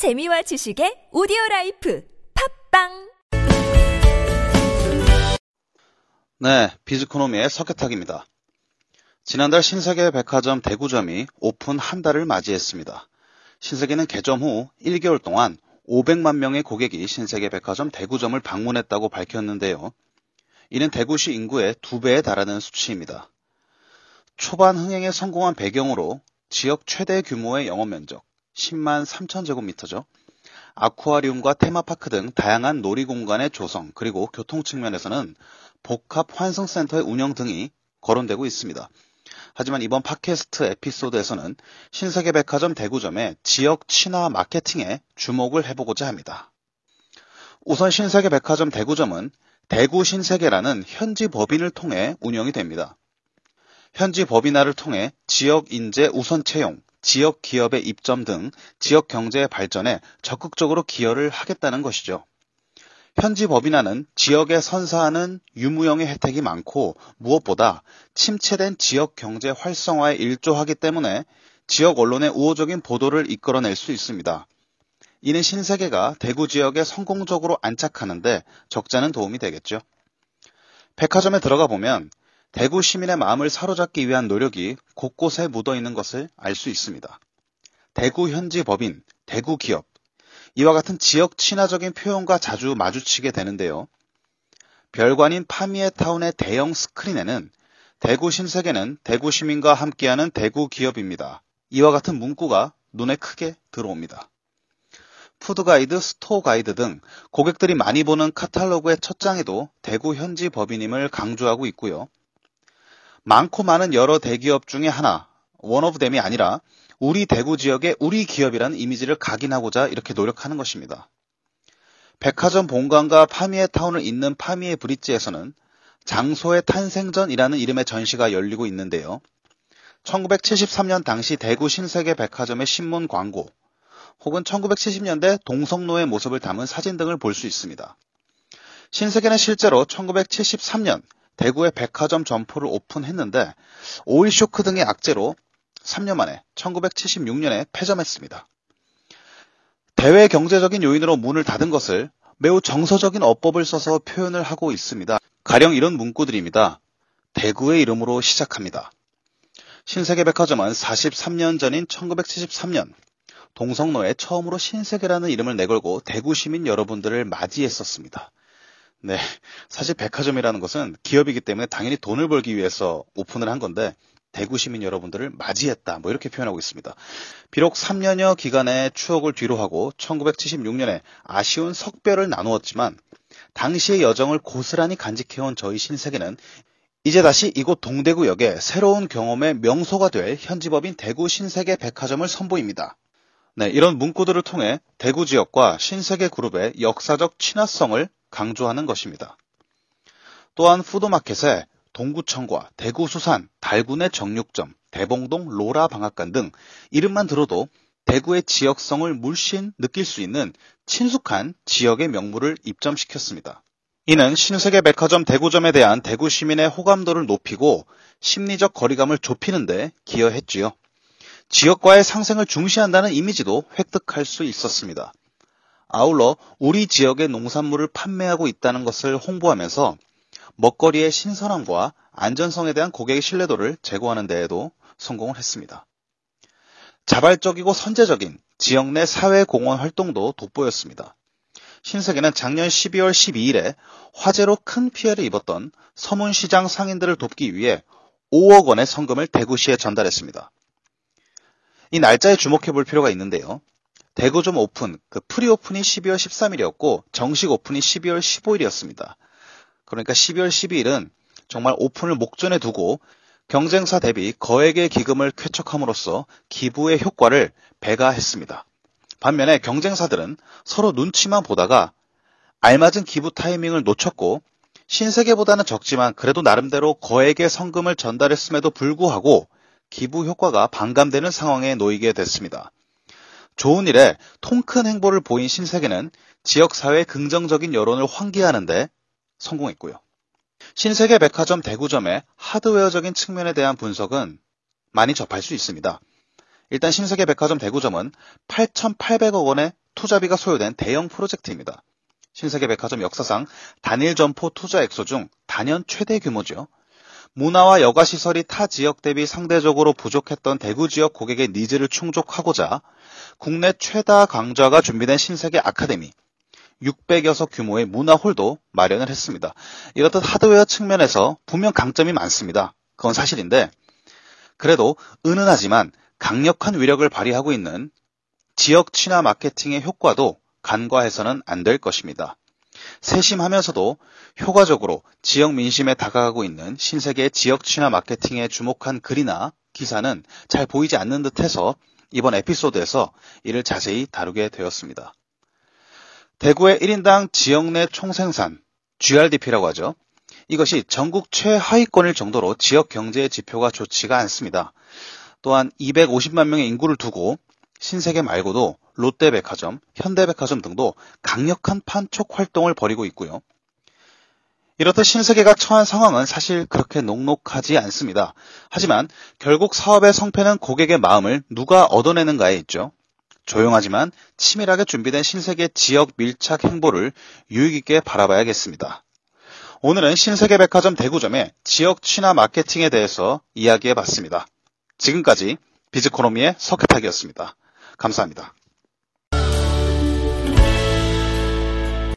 재미와 지식의 오디오 라이프 팝빵 네, 비즈코노미의 석회탁입니다. 지난달 신세계 백화점 대구점이 오픈 한 달을 맞이했습니다. 신세계는 개점 후 1개월 동안 500만 명의 고객이 신세계 백화점 대구점을 방문했다고 밝혔는데요. 이는 대구시 인구의 2배에 달하는 수치입니다. 초반 흥행에 성공한 배경으로 지역 최대 규모의 영업 면적 10만 3천 제곱미터죠. 아쿠아리움과 테마파크 등 다양한 놀이공간의 조성 그리고 교통 측면에서는 복합 환승센터의 운영 등이 거론되고 있습니다. 하지만 이번 팟캐스트 에피소드에서는 신세계 백화점 대구점의 지역 친화 마케팅에 주목을 해보고자 합니다. 우선 신세계 백화점 대구점은 대구 신세계라는 현지 법인을 통해 운영이 됩니다. 현지 법인화를 통해 지역 인재 우선 채용, 지역 기업의 입점 등 지역 경제의 발전에 적극적으로 기여를 하겠다는 것이죠. 현지 법인화는 지역에 선사하는 유무형의 혜택이 많고 무엇보다 침체된 지역 경제 활성화에 일조하기 때문에 지역 언론의 우호적인 보도를 이끌어낼 수 있습니다. 이는 신세계가 대구 지역에 성공적으로 안착하는데 적잖은 도움이 되겠죠. 백화점에 들어가 보면 대구 시민의 마음을 사로잡기 위한 노력이 곳곳에 묻어 있는 것을 알 수 있습니다. 대구 현지 법인, 대구 기업, 이와 같은 지역 친화적인 표현과 자주 마주치게 되는데요. 별관인 파미에타운의 대형 스크린에는 대구 신세계는 대구 시민과 함께하는 대구 기업입니다. 이와 같은 문구가 눈에 크게 들어옵니다. 푸드 가이드, 스토어 가이드 등 고객들이 많이 보는 카탈로그의 첫 장에도 대구 현지 법인임을 강조하고 있고요. 많고 많은 여러 대기업 중에 하나, one of them이 아니라 우리 대구 지역의 우리 기업이라는 이미지를 각인하고자 이렇게 노력하는 것입니다. 백화점 본관과 파미에 타운을 잇는 파미에 브릿지에서는 장소의 탄생전이라는 이름의 전시가 열리고 있는데요. 1973년 당시 대구 신세계 백화점의 신문 광고 혹은 1970년대 동성로의 모습을 담은 사진 등을 볼 수 있습니다. 신세계는 실제로 1973년 대구의 백화점 점포를 오픈했는데 오일 쇼크 등의 악재로 3년 만에 1976년에 폐점했습니다. 대외 경제적인 요인으로 문을 닫은 것을 매우 정서적인 어법을 써서 표현을 하고 있습니다. 가령 이런 문구들입니다. 대구의 이름으로 시작합니다. 신세계 백화점은 43년 전인 1973년 동성로에 처음으로 신세계라는 이름을 내걸고 대구 시민 여러분들을 맞이했었습니다. 네. 사실 백화점이라는 것은 기업이기 때문에 당연히 돈을 벌기 위해서 오픈을 한 건데 대구 시민 여러분들을 맞이했다. 뭐 이렇게 표현하고 있습니다. 비록 3년여 기간의 추억을 뒤로 하고 1976년에 아쉬운 석별을 나누었지만 당시의 여정을 고스란히 간직해온 저희 신세계는 이제 다시 이곳 동대구역에 새로운 경험의 명소가 될 현지법인 대구 신세계 백화점을 선보입니다. 네, 이런 문구들을 통해 대구 지역과 신세계 그룹의 역사적 친화성을 강조하는 것입니다. 또한 푸드마켓에 동구청과 대구 수산, 달군의 정육점, 대봉동 로라 방앗간 등 이름만 들어도 대구의 지역성을 물씬 느낄 수 있는 친숙한 지역의 명물을 입점시켰습니다. 이는 신세계 백화점 대구점에 대한 대구 시민의 호감도를 높이고 심리적 거리감을 좁히는데 기여했지요. 지역과의 상생을 중시한다는 이미지도 획득할 수 있었습니다. 아울러 우리 지역의 농산물을 판매하고 있다는 것을 홍보하면서 먹거리의 신선함과 안전성에 대한 고객의 신뢰도를 제고하는 데에도 성공을 했습니다. 자발적이고 선제적인 지역 내 사회공헌 활동도 돋보였습니다. 신세계는 작년 12월 12일에 화재로 큰 피해를 입었던 서문시장 상인들을 돕기 위해 5억 원의 성금을 대구시에 전달했습니다. 이 날짜에 주목해 볼 필요가 있는데요. 대구점 오픈, 그 pre-open이 12월 13일이었고 정식 오픈이 12월 15일이었습니다. 그러니까 12월 12일은 정말 오픈을 목전에 두고 경쟁사 대비 거액의 기금을 쾌척함으로써 기부의 효과를 배가했습니다. 반면에 경쟁사들은 서로 눈치만 보다가 알맞은 기부 타이밍을 놓쳤고 신세계보다는 적지만 그래도 나름대로 거액의 성금을 전달했음에도 불구하고 기부 효과가 반감되는 상황에 놓이게 됐습니다. 좋은 일에 통큰 행보를 보인 신세계는 지역사회의 긍정적인 여론을 환기하는데 성공했고요. 신세계 백화점 대구점의 하드웨어적인 측면에 대한 분석은 많이 접할 수 있습니다. 일단 신세계 백화점 대구점은 8,800억 원의 투자비가 소요된 대형 프로젝트입니다. 신세계 백화점 역사상 단일 점포 투자 액수 중 단연 최대 규모죠. 문화와 여가 시설이 타 지역 대비 상대적으로 부족했던 대구 지역 고객의 needs를 충족하고자 국내 최다 강좌가 준비된 신세계 아카데미 600여 석 규모의 문화홀도 마련을 했습니다. 이렇듯 하드웨어 측면에서 분명 강점이 많습니다. 그건 사실인데 그래도 은은하지만 강력한 위력을 발휘하고 있는 지역 친화 마케팅의 효과도 간과해서는 안 될 것입니다. 세심하면서도 효과적으로 지역 민심에 다가가고 있는 신세계의 지역 친화 마케팅에 주목한 글이나 기사는 잘 보이지 않는 듯해서 이번 에피소드에서 이를 자세히 다루게 되었습니다. 대구의 1인당 지역 내 총생산, GRDP라고 하죠. 이것이 전국 최하위권일 정도로 지역 경제의 지표가 좋지가 않습니다. 또한 250만 명의 인구를 두고 신세계 말고도 롯데백화점, 현대백화점 등도 강력한 판촉 활동을 벌이고 있고요. 이렇듯 신세계가 처한 상황은 사실 그렇게 녹록하지 않습니다. 하지만 결국 사업의 성패는 고객의 마음을 누가 얻어내는가에 있죠. 조용하지만 치밀하게 준비된 신세계 지역 밀착 행보를 유익있게 바라봐야겠습니다. 오늘은 신세계 백화점 대구점의 지역 친화 마케팅에 대해서 이야기해 봤습니다. 지금까지 비즈코노미의 석혜탁이었습니다. 감사합니다.